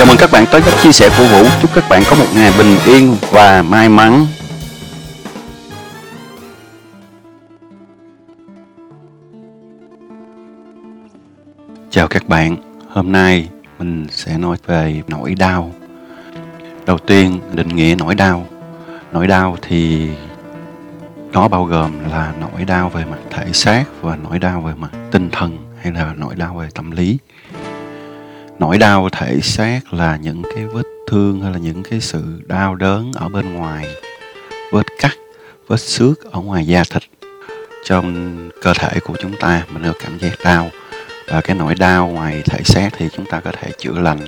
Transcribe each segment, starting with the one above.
Chào mừng các bạn tới với chia sẻ của Vũ. Chúc các bạn có một ngày bình yên và may mắn. Chào các bạn. Hôm nay mình sẽ nói về nỗi đau. Đầu tiên, định nghĩa nỗi đau. Nỗi đau thì nó bao gồm là nỗi đau về mặt thể xác và nỗi đau về mặt tinh thần hay là nỗi đau về tâm lý nỗi đau thể xác là những cái vết thương hay là những cái sự đau đớn ở bên ngoài, vết cắt, vết xước ở ngoài da thịt trong cơ thể của chúng ta. Mình có cảm giác đau và cái nỗi đau ngoài thể xác thì chúng ta có thể chữa lành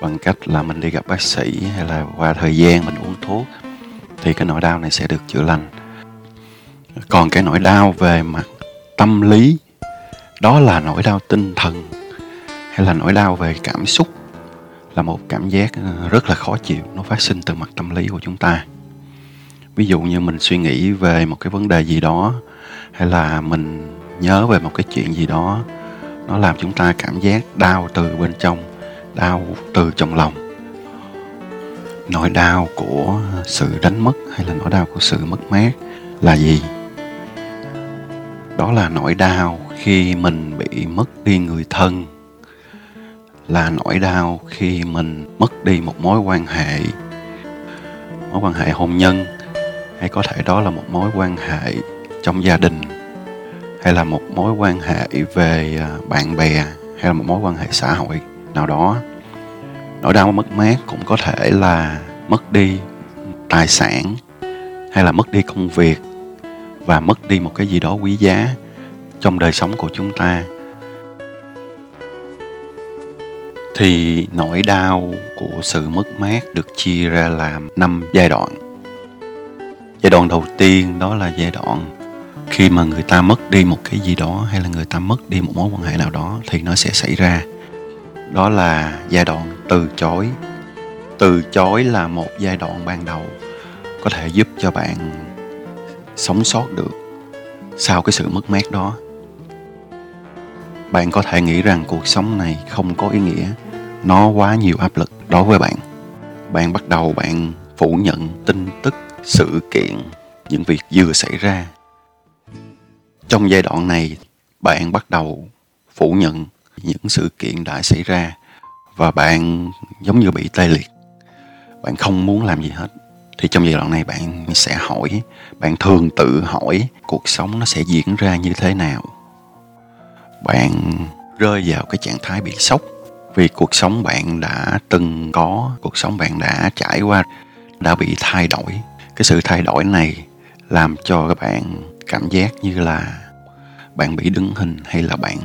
bằng cách là mình đi gặp bác sĩ hay là qua thời gian mình uống thuốc thì cái nỗi đau này sẽ được chữa lành. Còn cái nỗi đau về mặt tâm lý, đó là nỗi đau tinh thần hay là nỗi đau về cảm xúc là một cảm giác ờ, rất là khó chịu. Nó phát sinh từ mặt tâm lý của chúng ta. Ví dụ như mình suy nghĩ về một cái vấn đề gì đó, hay là mình nhớ về một cái chuyện gì đó, nó làm chúng ta cảm giác đau từ bên trong, đau từ trong lòng. Nỗi đau của sự đánh mất hay là nỗi đau của sự mất mát là gì? Đó là nỗi đau khi mình bị mất đi người thân là nỗi đau khi mình mất đi một mối quan hệ. Mối quan hệ hôn nhân, hay có thể đó là một mối quan hệ trong gia đình, hay là một mối quan hệ về à, bạn bè, hay là một mối quan hệ xã hội nào đó. Nỗi đau mất mát cũng có thể là mất đi tài sản, hay là mất đi công việc, và mất đi một cái gì đó quý giá trong đời sống của chúng ta. Thì nỗi đau của sự mất mát được chia ra làm năm giai đoạn. Giai đoạn đầu tiên đó là giai đoạn khi mà người ta mất đi một cái gì đó hay là người ta mất đi một mối quan hệ nào đó thì nó sẽ xảy ra. Đó là giai đoạn từ chối. Từ chối là một giai đoạn ban đầu có thể giúp cho bạn sống sót được sau cái sự mất mát đó. Bạn có thể nghĩ rằng cuộc sống này không có ý nghĩa nó quá nhiều áp lực đối với bạn. Bạn bắt đầu bạn phủ nhận tin tức, sự kiện, những việc vừa xảy ra. Trong giai đoạn này, bạn bắt đầu phủ nhận những sự kiện đã xảy ra và bạn giống như bị tê liệt. Bạn không muốn làm gì hết. Thì trong giai đoạn này bạn sẽ hỏi, bạn thường tự hỏi cuộc sống nó sẽ diễn ra như thế nào. Bạn rơi vào cái trạng thái bị sốc vì cuộc sống bạn đã từng có, cuộc sống bạn đã trải qua, đã bị thay đổi. Cái sự thay đổi này làm cho các bạn cảm giác như là bạn bị đứng hình hay là bạn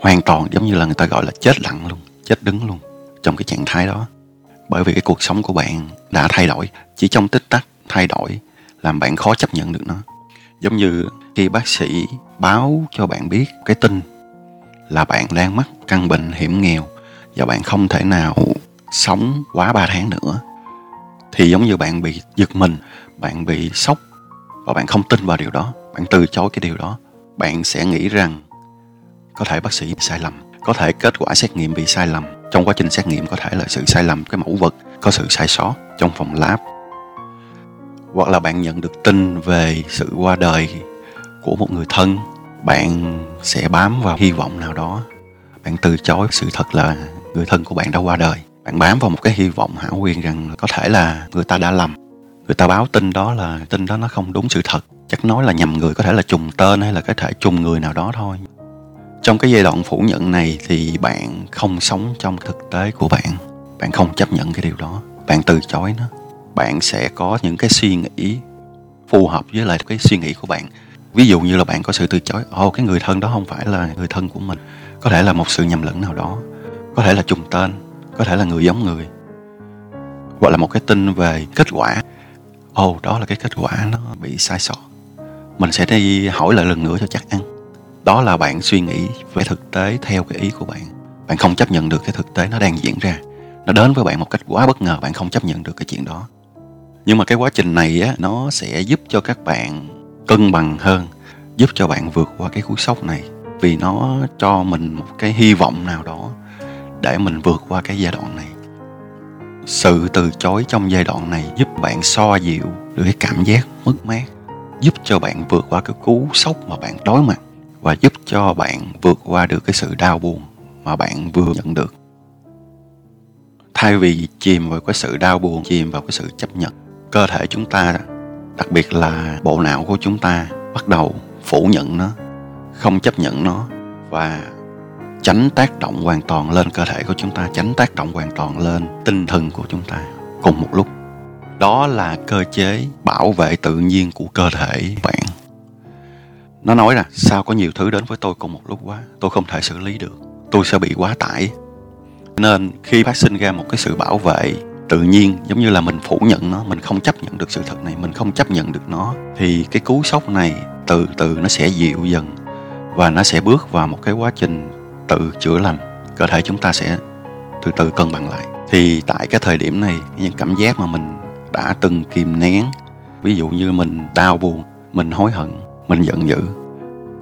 hoàn toàn giống như là người ta gọi là chết lặng luôn, chết đứng luôn trong cái trạng thái đó. Bởi vì cái cuộc sống của bạn đã thay đổi, chỉ trong tích tắc thay đổi làm bạn khó chấp nhận được nó. Giống như khi bác sĩ báo cho bạn biết cái tin là bạn đang mắc căn bệnh hiểm nghèo và bạn không thể nào sống quá 3 tháng nữa, thì giống như bạn bị giật mình, bạn bị sốc và bạn không tin vào điều đó, bạn từ chối cái điều đó, bạn sẽ nghĩ rằng có thể bác sĩ bị sai lầm, có thể kết quả xét nghiệm bị sai lầm, trong quá trình xét nghiệm có thể là sự sai lầm, cái mẫu vật có sự sai sót trong phòng lab. Hoặc là bạn nhận được tin về sự qua đời của một người thân, bạn sẽ bám vào hy vọng nào đó, bạn từ chối sự thật là người thân của bạn đã qua đời. Bạn bám vào một cái hy vọng hão huyền rằng có thể là người ta đã lầm. Người ta báo tin đó là, tin đó nó không đúng sự thật. Chắc nói là nhầm người, có thể là trùng tên hay là có thể trùng người nào đó thôi. Trong cái giai đoạn phủ nhận này thì bạn không sống trong thực tế của bạn. Bạn không chấp nhận cái điều đó. Bạn từ chối nó. Bạn sẽ có những cái suy nghĩ phù hợp với lại cái suy nghĩ của bạn. Ví dụ như là bạn có sự từ chối, ồ, cái người thân đó không phải là người thân của mình. Có thể là một sự nhầm lẫn nào đó có thể là trùng tên có thể là người giống người. Hoặc là một cái tin về kết quả. Ồ oh, đó là cái kết quả nó bị sai sót. Mình sẽ đi hỏi lại lần nữa cho chắc ăn. Đó là bạn suy nghĩ về thực tế theo cái ý của bạn. Bạn không chấp nhận được cái thực tế nó đang diễn ra. Nó đến với bạn một cách quá bất ngờ bạn không chấp nhận được cái chuyện đó. Nhưng mà cái quá trình này á nó sẽ giúp cho các bạn cân bằng hơn giúp cho bạn vượt qua cái cú sốc này. Vì nó cho mình một cái hy vọng nào đó để mình vượt qua cái giai đoạn này. Sự từ chối trong giai đoạn này giúp bạn so dịu được cái cảm giác mất mát, giúp cho bạn vượt qua cái cú sốc mà bạn đối mặt và giúp cho bạn vượt qua được cái sự đau buồn mà bạn vừa nhận được. Thay vì chìm vào cái sự đau buồn, chìm vào cái sự chấp nhận, cơ thể chúng ta, đặc biệt là bộ não của chúng ta bắt đầu phủ nhận nó, không chấp nhận nó và tránh tác động hoàn toàn lên cơ thể của chúng ta tránh tác động hoàn toàn lên tinh thần của chúng ta cùng một lúc. Đó là cơ chế bảo vệ tự nhiên của cơ thể bạn. Nó nói là, sao có nhiều thứ đến với tôi cùng một lúc quá? Tôi không thể xử lý được. Tôi sẽ bị quá tải. Nên khi phát sinh ra một cái sự bảo vệ tự nhiên, giống như là mình phủ nhận nó, mình không chấp nhận được sự thật này, mình không chấp nhận được nó, thì cái cú sốc này từ từ nó sẽ dịu dần và nó sẽ bước vào một cái quá trình tự chữa lành, cơ thể chúng ta sẽ từ từ cân bằng lại. Thì tại cái thời điểm này những cảm giác mà mình đã từng kìm nén, ví dụ như mình đau buồn, mình hối hận, mình giận dữ,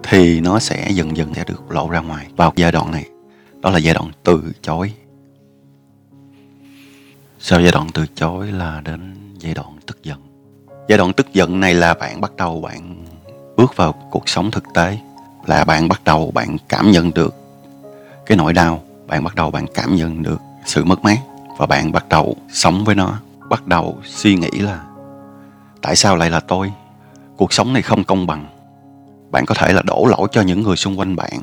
thì nó sẽ dần dần sẽ được lộ ra ngoài vào giai đoạn này. Đó là giai đoạn từ chối. Sau giai đoạn từ chối là đến giai đoạn tức giận. Giai đoạn tức giận này là bạn bắt đầu bạn bước vào cuộc sống thực tế, là bạn bắt đầu bạn cảm nhận được cái nỗi đau, bạn bắt đầu bạn cảm nhận được sự mất mát và bạn bắt đầu sống với nó. Bắt đầu suy nghĩ là tại sao lại là tôi? Cuộc sống này không công bằng. Bạn có thể là đổ lỗi cho những người xung quanh bạn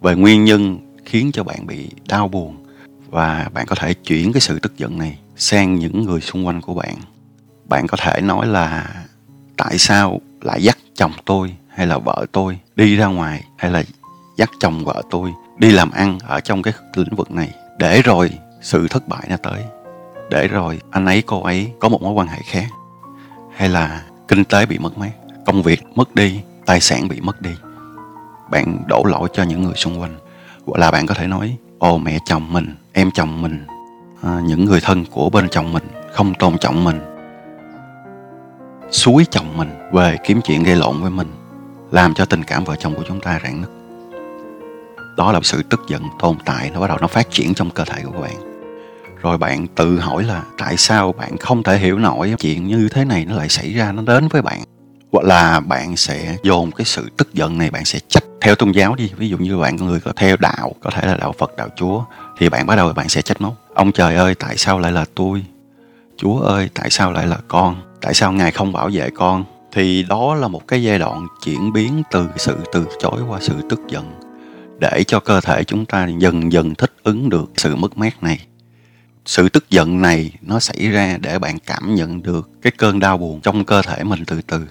về nguyên nhân khiến cho bạn bị đau buồn và bạn có thể chuyển cái sự tức giận này sang những người xung quanh của bạn. Bạn có thể nói là tại sao lại dắt chồng tôi hay là vợ tôi đi ra ngoài hay là dắt chồng vợ tôi? Đi làm ăn ở trong cái lĩnh vực này. Để rồi sự thất bại nó tới. Để rồi anh ấy cô ấy có một mối quan hệ khác. Hay là kinh tế bị mất mát công việc mất đi tài sản bị mất đi. Bạn đổ lỗi cho những người xung quanh. Hoặc là bạn có thể nói ồ mẹ chồng mình em chồng mình à, những người thân của bên chồng mình không tôn trọng mình. Suối chồng mình về kiếm chuyện gây lộn với mình làm cho tình cảm vợ chồng của chúng ta rạn nứt đó là sự tức giận tồn tại, nó bắt đầu nó phát triển trong cơ thể của bạn. Rồi bạn tự hỏi là tại sao bạn không thể hiểu nổi chuyện như thế này nó lại xảy ra, nó đến với bạn. Hoặc là bạn sẽ dồn cái sự tức giận này, bạn sẽ trách theo tôn giáo đi. Ví dụ như bạn người có theo đạo, có thể là đạo phật, đạo chúa, thì bạn bắt đầu bạn sẽ trách móc. Ông trời ơi, tại sao lại là tôi? Chúa ơi, tại sao lại là con? Tại sao ngài không bảo vệ con? Thì đó là một cái giai đoạn chuyển biến từ sự từ chối qua sự tức giận để cho cơ thể chúng ta dần dần thích ứng được sự mất mát này. Sự tức giận này nó xảy ra để bạn cảm nhận được cái cơn đau buồn trong cơ thể mình từ từ.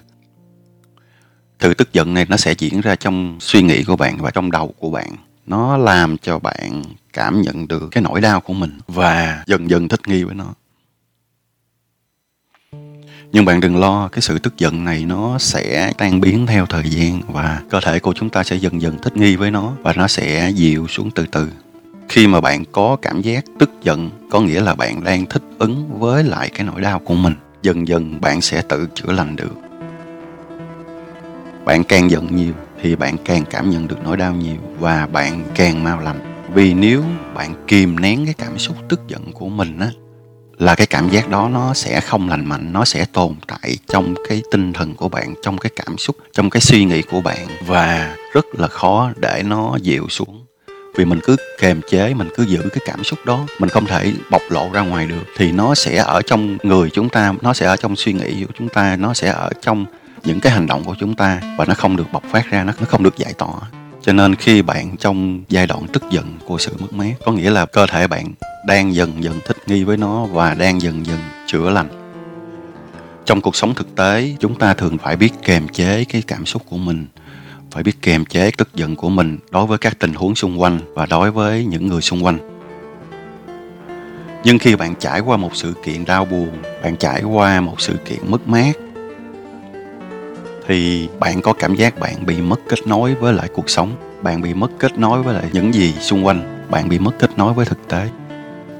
Sự tức giận này nó sẽ diễn ra trong suy nghĩ của bạn và trong đầu của bạn. Nó làm cho bạn cảm nhận được cái nỗi đau của mình và dần dần thích nghi với nó nhưng bạn đừng lo, cái sự tức giận này nó sẽ tan biến theo thời gian và cơ thể của chúng ta sẽ dần dần thích nghi với nó và nó sẽ dịu xuống từ từ. Khi mà bạn có cảm giác tức giận, có nghĩa là bạn đang thích ứng với lại cái nỗi đau của mình, dần dần bạn sẽ tự chữa lành được. Bạn càng giận nhiều thì bạn càng cảm nhận được nỗi đau nhiều và bạn càng mau lành. Vì nếu bạn kìm nén cái cảm xúc tức giận của mình á là cái cảm giác đó nó sẽ không lành mạnh, nó sẽ tồn tại trong cái tinh thần của bạn, trong cái cảm xúc, trong cái suy nghĩ của bạn và rất là khó để nó dịu xuống. Vì mình cứ kềm chế, mình cứ giữ cái cảm xúc đó, mình không thể bộc lộ ra ngoài được thì nó sẽ ở trong người chúng ta, nó sẽ ở trong suy nghĩ của chúng ta, nó sẽ ở trong những cái hành động của chúng ta và nó không được bộc phát ra, nó không được giải tỏa. Cho nên khi bạn trong giai đoạn tức giận của sự mất mát, có nghĩa là cơ thể bạn đang dần dần thích nghi với nó và đang dần dần chữa lành. Trong cuộc sống thực tế, chúng ta thường phải biết kềm chế cái cảm xúc của mình, phải biết kềm chế tức giận của mình đối với các tình huống xung quanh và đối với những người xung quanh. Nhưng khi bạn trải qua một sự kiện đau buồn, bạn trải qua một sự kiện mất mát, thì bạn có cảm giác bạn bị mất kết nối với lại cuộc sống, bạn bị mất kết nối với lại những gì xung quanh, bạn bị mất kết nối với thực tế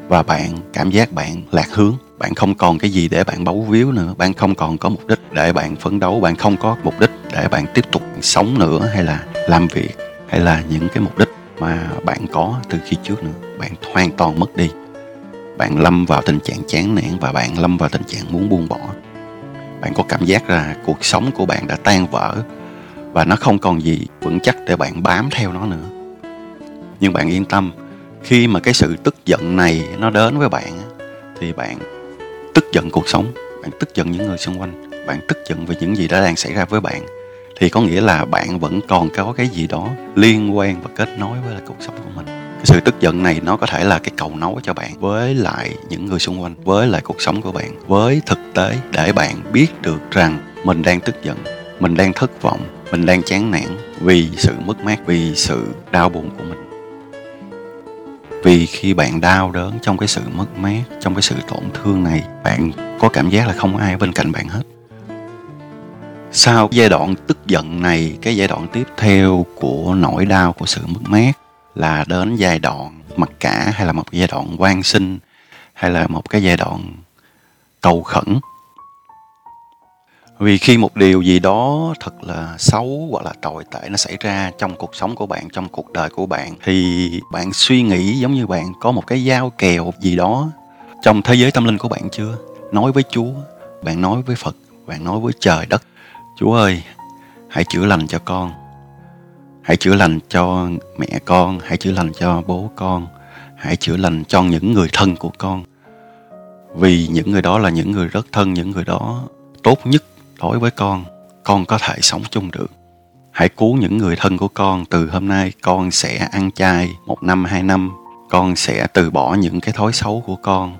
và bạn, cảm giác bạn lạc hướng. Bạn không còn cái gì để bạn bấu víu nữa. Bạn không còn có mục đích để bạn phấn đấu. Bạn không có mục đích để bạn tiếp tục sống nữa hay là làm việc hay là những cái mục đích mà bạn có từ khi trước nữa. Bạn hoàn toàn mất đi. Bạn lâm vào tình trạng chán nản và bạn lâm vào tình trạng muốn buông bỏ. Bạn có cảm giác là cuộc sống của bạn đã tan vỡ và nó không còn gì vững chắc để bạn bám theo nó nữa. Nhưng bạn yên tâm khi mà cái sự tức giận này nó đến với bạn thì bạn tức giận cuộc sống, bạn tức giận những người xung quanh, bạn tức giận về những gì đã đang xảy ra với bạn. Thì có nghĩa là bạn vẫn còn có cái gì đó liên quan và kết nối với là cuộc sống của mình. Cái sự tức giận này nó có thể là cái cầu nối cho bạn với lại những người xung quanh, với lại cuộc sống của bạn, với thực tế để bạn biết được rằng mình đang tức giận, mình đang thất vọng, mình đang chán nản vì sự mất mát, vì sự đau buồn của mình vì khi bạn đau đớn trong cái sự mất mát, trong cái sự tổn thương này, bạn có cảm giác là không ai ở bên cạnh bạn hết. Sau giai đoạn tức giận này, cái giai đoạn tiếp theo của nỗi đau, của sự mất mát là đến giai đoạn mặc cả, hay là một giai đoạn quan sinh, hay là một cái giai đoạn cầu khẩn vì khi một điều gì đó thật là xấu hoặc là tồi tệ nó xảy ra trong cuộc sống của bạn, trong cuộc đời của bạn, thì bạn suy nghĩ giống như bạn có một cái dao kèo gì đó trong thế giới tâm linh của bạn chưa? Nói với chúa, bạn nói với phật, bạn nói với trời đất. Chúa ơi, hãy chữa lành cho con. Hãy chữa lành cho mẹ con, hãy chữa lành cho bố con, hãy chữa lành cho những người thân của con. Vì những người đó là những người rất thân, những người đó tốt nhất đối với con con có thể sống chung được. Hãy cứu những người thân của con từ hôm nay. Con sẽ ăn chay một năm, hai năm. Con sẽ từ bỏ những cái thói xấu của con.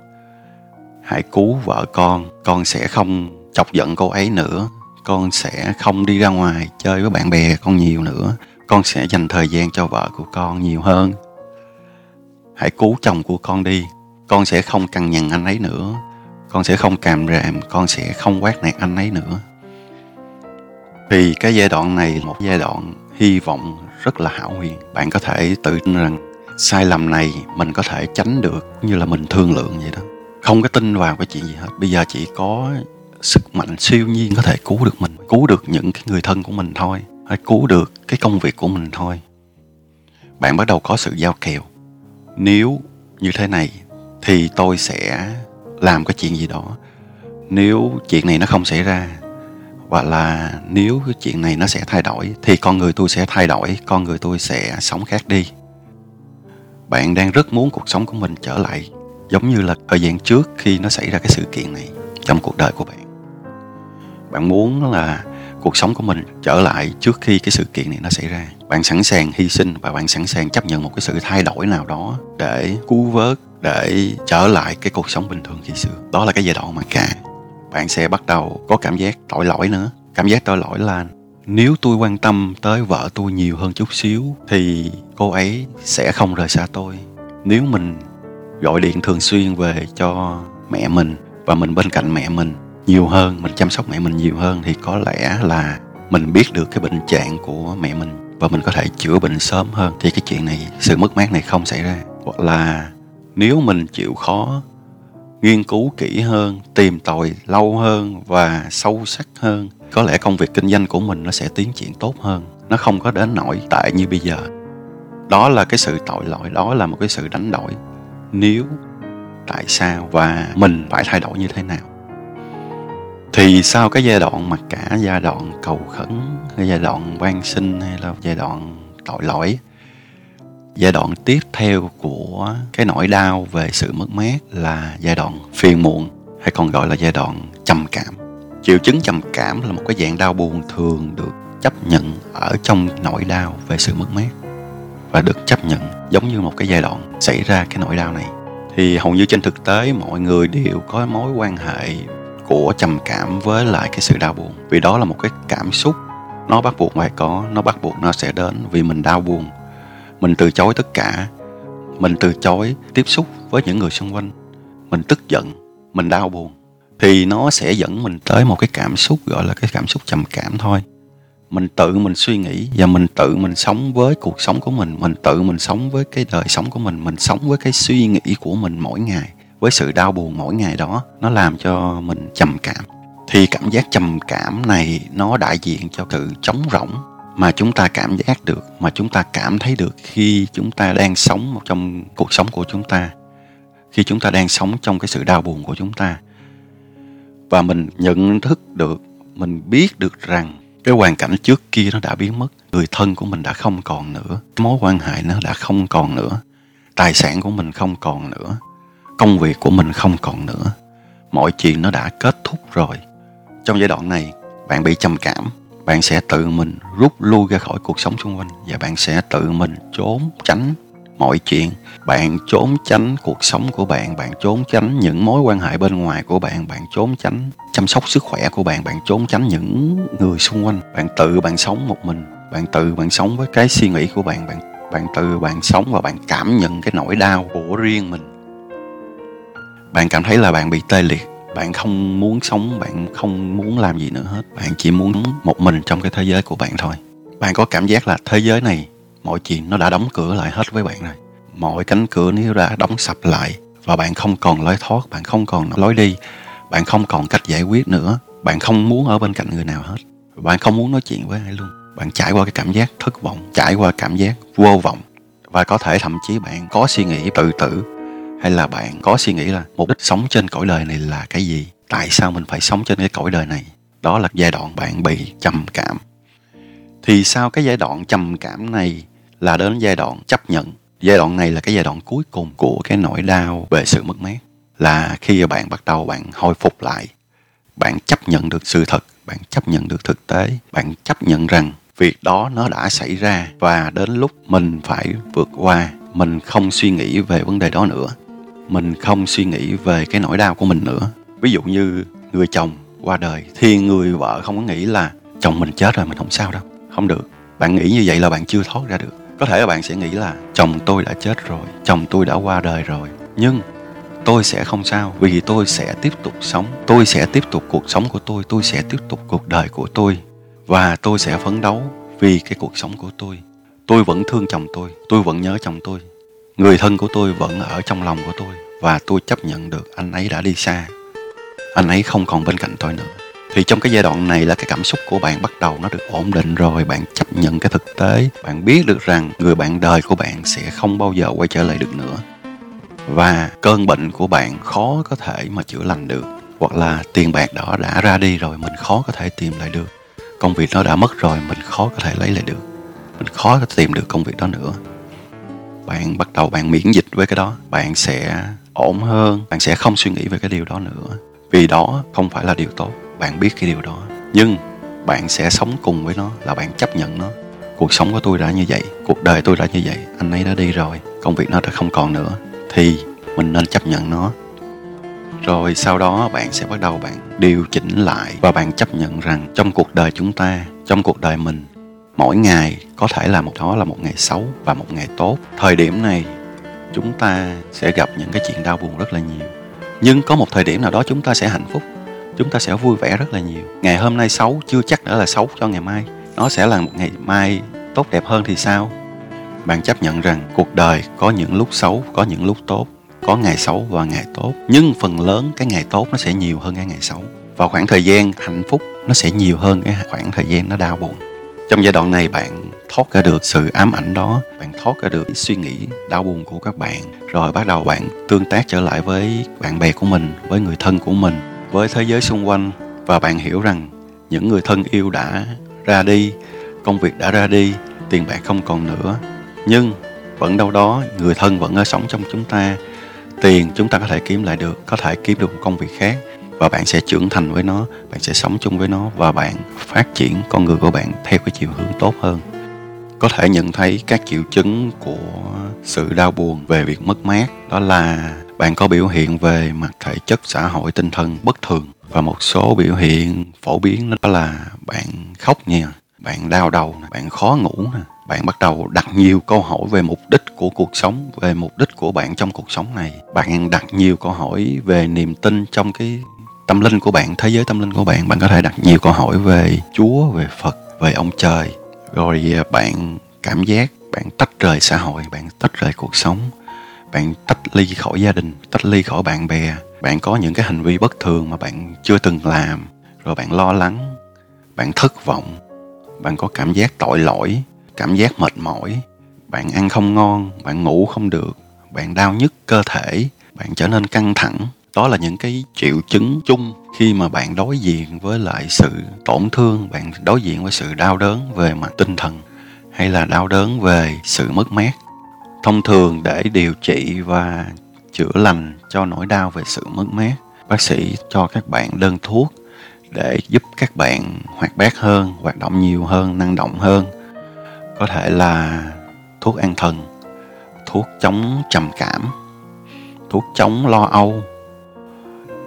Hãy cứu vợ con. Con sẽ không chọc giận cô ấy nữa. Con sẽ không đi ra ngoài chơi với bạn bè con nhiều nữa. Con sẽ dành thời gian cho vợ của con nhiều hơn. Hãy cứu chồng của con đi. Con sẽ không cằn nhằn anh ấy nữa con sẽ không càm ràm, con sẽ không quát nạt anh ấy nữa. Thì cái giai đoạn này một giai đoạn hy vọng rất là hảo huyền. Bạn có thể tự tin rằng sai lầm này mình có thể tránh được như là mình thương lượng vậy đó. Không có tin vào cái chuyện gì hết. Bây giờ chỉ có sức mạnh siêu nhiên có thể cứu được mình, cứu được những cái người thân của mình thôi. Hay cứu được cái công việc của mình thôi. Bạn bắt đầu có sự giao kèo. Nếu như thế này thì tôi sẽ làm cái chuyện gì đó. Nếu chuyện này nó không xảy ra, hoặc là nếu cái chuyện này nó sẽ thay đổi, thì con người tôi sẽ thay đổi, con người tôi sẽ sống khác đi. Bạn đang rất muốn cuộc sống của mình trở lại, giống như là thời gian trước khi nó xảy ra cái sự kiện này trong cuộc đời của bạn. Bạn muốn là cuộc sống của mình trở lại trước khi cái sự kiện này nó xảy ra. Bạn sẵn sàng hy sinh và bạn sẵn sàng chấp nhận một cái sự thay đổi nào đó để cứu vớt để trở lại cái cuộc sống bình thường khi xưa đó là cái giai đoạn mà cả bạn sẽ bắt đầu có cảm giác tội lỗi nữa. Cảm giác tội lỗi là nếu tôi quan tâm tới vợ tôi nhiều hơn chút xíu thì cô ấy sẽ không rời xa tôi. Nếu mình gọi điện thường xuyên về cho mẹ mình và mình bên cạnh mẹ mình nhiều hơn, mình chăm sóc mẹ mình nhiều hơn thì có lẽ là mình biết được cái bệnh trạng của mẹ mình và mình có thể chữa bệnh sớm hơn. Thì cái chuyện này, sự mất mát này không xảy ra. Hoặc là nếu mình chịu khó, nghiên cứu kỹ hơn, tìm tòi lâu hơn và sâu sắc hơn, có lẽ công việc kinh doanh của mình nó sẽ tiến triển tốt hơn. Nó không có đến nỗi tệ như bây giờ. Đó là cái sự tội lỗi, đó là một cái sự đánh đổi. Nếu, tại sao và mình phải thay đổi như thế nào? Thì sau cái giai đoạn mặc cả giai đoạn cầu khẩn hay giai đoạn van sinh hay là giai đoạn tội lỗi giai đoạn tiếp theo của cái nỗi đau về sự mất mát là giai đoạn phiền muộn, hay còn gọi là giai đoạn trầm cảm. Triệu chứng trầm cảm là một cái dạng đau buồn thường được chấp nhận ở trong nỗi đau về sự mất mát và được chấp nhận giống như một cái giai đoạn xảy ra cái nỗi đau này. Thì hầu như trên thực tế, mọi người đều có mối quan hệ của trầm cảm với lại cái sự đau buồn. Vì đó là một cái cảm xúc, nó bắt buộc phải có, nó bắt buộc nó sẽ đến vì mình đau buồn mình từ chối tất cả. Mình từ chối tiếp xúc với những người xung quanh. Mình tức giận, mình đau buồn. Thì nó sẽ dẫn mình tới một cái cảm xúc gọi là cái cảm xúc trầm cảm thôi. Mình tự mình suy nghĩ và mình tự mình sống với cuộc sống của mình. Mình tự mình sống với cái đời sống của mình. Mình sống với cái suy nghĩ của mình mỗi ngày. Với sự đau buồn mỗi ngày đó, nó làm cho mình trầm cảm. Thì cảm giác trầm cảm này nó đại diện cho sự trống rỗng mà chúng ta cảm giác được, mà chúng ta cảm thấy được khi chúng ta đang sống trong cuộc sống của chúng ta, khi chúng ta đang sống trong cái sự đau buồn của chúng ta. Và mình nhận thức được, mình biết được rằng cái hoàn cảnh trước kia nó đã biến mất, người thân của mình đã không còn nữa mối quan hệ nó đã không còn nữa, tài sản của mình không còn nữa, công việc của mình không còn nữa, mọi chuyện nó đã kết thúc rồi. Trong giai đoạn này, bạn bị trầm cảm bạn sẽ tự mình rút lui ra khỏi cuộc sống xung quanh và bạn sẽ tự mình trốn tránh mọi chuyện. Bạn trốn tránh cuộc sống của bạn bạn trốn tránh những mối quan hệ bên ngoài của bạn bạn trốn tránh chăm sóc sức khỏe của bạn bạn trốn tránh những người xung quanh. Bạn tự bạn sống một mình, bạn tự bạn sống với cái suy nghĩ của bạn bạn bạn tự bạn sống và bạn cảm nhận cái nỗi đau của riêng mình. Bạn cảm thấy là bạn bị tê liệt bạn không muốn sống, bạn không muốn làm gì nữa hết. Bạn chỉ muốn một mình trong cái thế giới của bạn thôi. Bạn có cảm giác là thế giới này, mọi chuyện nó đã đóng cửa lại hết với bạn rồi. Mọi cánh cửa nếu đã đóng sập lại và bạn không còn lối thoát, bạn không còn lối đi. Bạn không còn cách giải quyết nữa. Bạn không muốn ở bên cạnh người nào hết. Bạn không muốn nói chuyện với ai luôn. Bạn trải qua cái cảm giác thất vọng, trải qua cảm giác vô vọng. Và có thể thậm chí bạn có suy nghĩ tự tử hay là bạn có suy nghĩ là mục đích sống trên cõi đời này là cái gì? Tại sao mình phải sống trên cái cõi đời này? Đó là giai đoạn bạn bị trầm cảm. Thì sau cái giai đoạn trầm cảm này là đến giai đoạn chấp nhận? Giai đoạn này là cái giai đoạn cuối cùng của cái nỗi đau về sự mất mát. Là khi bạn bắt đầu bạn hồi phục lại, bạn chấp nhận được sự thật, bạn chấp nhận được thực tế, bạn chấp nhận rằng việc đó nó đã xảy ra và đến lúc mình phải vượt qua, mình không suy nghĩ về vấn đề đó nữa mình không suy nghĩ về cái nỗi đau của mình nữa. Ví dụ như người chồng qua đời, thì người vợ không có nghĩ là chồng mình chết rồi mình không sao đâu. Không được. Bạn nghĩ như vậy là bạn chưa thoát ra được. Có thể là bạn sẽ nghĩ là chồng tôi đã chết rồi, chồng tôi đã qua đời rồi, nhưng tôi sẽ không sao, vì tôi sẽ tiếp tục sống. Tôi sẽ tiếp tục cuộc sống của tôi tôi sẽ tiếp tục cuộc đời của tôi, và tôi sẽ phấn đấu vì cái cuộc sống của tôi. Tôi vẫn thương chồng tôi tôi vẫn nhớ chồng tôi. Người thân của tôi vẫn ở trong lòng của tôi và tôi chấp nhận được anh ấy đã đi xa. Anh ấy không còn bên cạnh tôi nữa. Thì trong cái giai đoạn này là cái cảm xúc của bạn bắt đầu nó được ổn định rồi, bạn chấp nhận cái thực tế, bạn biết được rằng người bạn đời của bạn sẽ không bao giờ quay trở lại được nữa. Và cơn bệnh của bạn khó có thể mà chữa lành được, hoặc là tiền bạc đó đã ra đi rồi, mình khó có thể tìm lại được. Công việc nó đã mất rồi, mình khó có thể lấy lại được. Mình khó có thể tìm được công việc đó nữa. Bạn bắt đầu bạn miễn dịch với cái đó, bạn sẽ ổn hơn, bạn sẽ không suy nghĩ về cái điều đó nữa. Vì đó không phải là điều tốt, bạn biết cái điều đó. Nhưng bạn sẽ sống cùng với nó là bạn chấp nhận nó. Cuộc sống của tôi đã như vậy, cuộc đời tôi đã như vậy, anh ấy đã đi rồi, công việc nó đã không còn nữa, thì mình nên chấp nhận nó. Rồi sau đó bạn sẽ bắt đầu bạn điều chỉnh lại và bạn chấp nhận rằng trong cuộc đời chúng ta, trong cuộc đời mình, mỗi ngày có thể là một đó là một ngày xấu và một ngày tốt. Thời điểm này chúng ta sẽ gặp những cái chuyện đau buồn rất là nhiều. Nhưng có một thời điểm nào đó chúng ta sẽ hạnh phúc, chúng ta sẽ vui vẻ rất là nhiều. Ngày hôm nay xấu, chưa chắc đã là xấu cho ngày mai. Nó sẽ là một ngày mai tốt đẹp hơn thì sao? Bạn chấp nhận rằng cuộc đời có những lúc xấu, có những lúc tốt, có ngày xấu và ngày tốt. Nhưng phần lớn cái ngày tốt nó sẽ nhiều hơn cái ngày xấu. Và khoảng thời gian hạnh phúc, nó sẽ nhiều hơn cái khoảng thời gian nó đau buồn. Trong giai đoạn này bạn thoát ra được sự ám ảnh đó. Bạn thoát ra được suy nghĩ đau buồn của các bạn. Rồi bắt đầu bạn tương tác trở lại với bạn bè của mình, với người thân của mình, với thế giới xung quanh. Và bạn hiểu rằng những người thân yêu đã ra đi, công việc đã ra đi, tiền bạc không còn nữa. Nhưng vẫn đâu đó, người thân vẫn ở sống trong chúng ta. Tiền chúng ta có thể kiếm lại được, có thể kiếm được một công việc khác. Và bạn sẽ trưởng thành với nó, bạn sẽ sống chung với nó. Và bạn phát triển con người của bạn theo cái chiều hướng tốt hơn có thể nhận thấy các triệu chứng của sự đau buồn về việc mất mát. Đó là bạn có biểu hiện về mặt thể chất, xã hội, tinh thần bất thường và một số biểu hiện phổ biến, đó là bạn khóc nhiều bạn đau đầu bạn khó ngủ bạn bắt đầu đặt nhiều câu hỏi về mục đích của cuộc sống, về mục đích của bạn trong cuộc sống này. Bạn đặt nhiều câu hỏi về niềm tin trong cái tâm linh của bạn, thế giới tâm linh của bạn. Bạn có thể đặt nhiều câu hỏi về chúa, về phật, về ông trời rồi à, bạn cảm giác, bạn tách rời xã hội, bạn tách rời cuộc sống, bạn tách ly khỏi gia đình, tách ly khỏi bạn bè. Bạn có những cái hành vi bất thường mà bạn chưa từng làm, rồi bạn lo lắng, bạn thất vọng, bạn có cảm giác tội lỗi, cảm giác mệt mỏi, bạn ăn không ngon, bạn ngủ không được, bạn đau nhức cơ thể, bạn trở nên căng thẳng đó là những cái triệu chứng chung khi mà bạn đối diện với lại sự tổn thương, bạn đối diện với sự đau đớn về mặt tinh thần hay là đau đớn về sự mất mát. Thông thường để điều trị và chữa lành cho nỗi đau về sự mất mát, bác sĩ cho các bạn đơn thuốc để giúp các bạn hoạt bát hơn, hoạt động nhiều hơn, năng động hơn. Có thể là thuốc an thần, thuốc chống trầm cảm, thuốc chống lo âu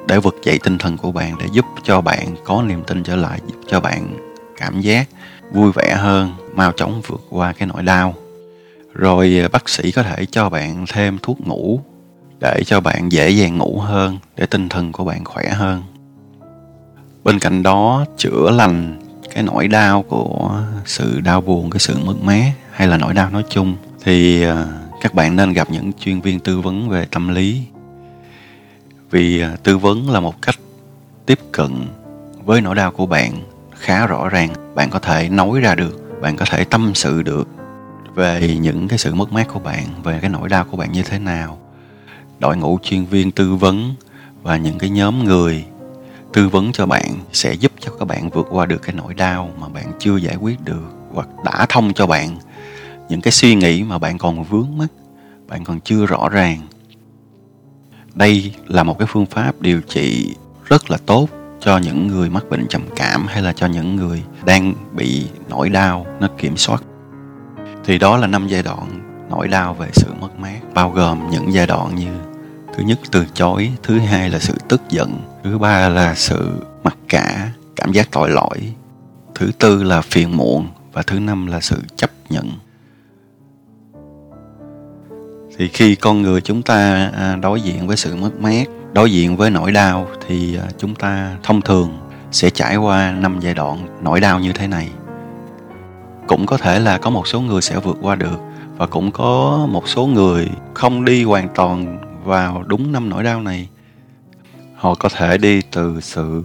để vực dậy tinh thần của bạn, để giúp cho bạn có niềm tin trở lại, giúp cho bạn cảm giác vui vẻ hơn, mau chóng vượt qua cái nỗi đau. Rồi à, bác sĩ có thể cho bạn thêm thuốc ngủ để cho bạn dễ dàng ngủ hơn, để tinh thần của bạn khỏe hơn. Bên cạnh đó, chữa lành cái nỗi đau của sự đau buồn, cái sự mất mát hay là nỗi đau nói chung, thì à, các bạn nên gặp những chuyên viên tư vấn về tâm lý vì à, tư vấn là một cách tiếp cận với nỗi đau của bạn khá rõ ràng. Bạn có thể nói ra được, bạn có thể tâm sự được về những cái sự mất mát của bạn, về cái nỗi đau của bạn như thế nào. Đội ngũ chuyên viên tư vấn và những cái nhóm người tư vấn cho bạn sẽ giúp cho các bạn vượt qua được cái nỗi đau mà bạn chưa giải quyết được hoặc đã thông cho bạn. Những cái suy nghĩ mà bạn còn vướng mắt bạn còn chưa rõ ràng đây là một cái phương pháp điều trị rất là tốt cho những người mắc bệnh trầm cảm hay là cho những người đang bị nỗi đau nó kiểm soát. Thì đó là năm giai đoạn nỗi đau về sự mất mát, bao gồm những giai đoạn như thứ nhất từ chối, thứ hai là sự tức giận, thứ ba là sự mặc cả, cảm giác tội lỗi, thứ tư là phiền muộn và thứ năm là sự chấp nhận thì khi con người chúng ta à, đối diện với sự mất mát, đối diện với nỗi đau thì à, chúng ta thông thường sẽ trải qua năm giai đoạn nỗi đau như thế này. Cũng có thể là có một số người sẽ vượt qua được và cũng có một số người không đi hoàn toàn vào đúng năm nỗi đau này. Họ có thể đi từ sự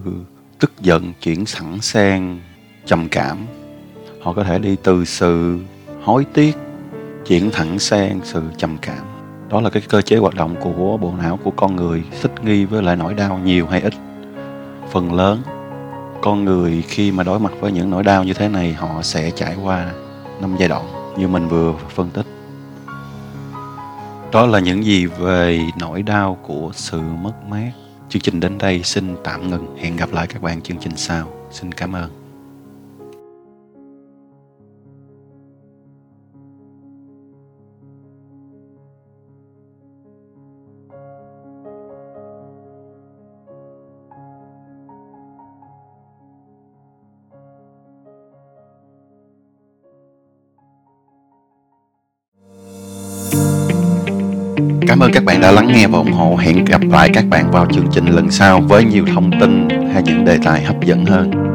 tức giận, chuyển sẵn sang trầm cảm. Họ có thể đi từ sự hối tiếc chuyển thẳng sang sự trầm cảm. Đó là cái cơ chế hoạt động của bộ não của con người, thích nghi với lại nỗi đau nhiều hay ít. Phần lớn, con người khi mà đối mặt với những nỗi đau như thế này, họ sẽ trải qua năm giai đoạn như mình vừa phân tích. Đó là những gì về nỗi đau của sự mất mát. Chương trình đến đây xin tạm ngừng. Hẹn gặp lại các bạn chương trình sau. Xin cảm ơn. Ơn các bạn đã lắng nghe và ủng hộ. Hẹn gặp lại các bạn vào chương trình lần sau với nhiều thông tin hay những đề tài hấp dẫn hơn.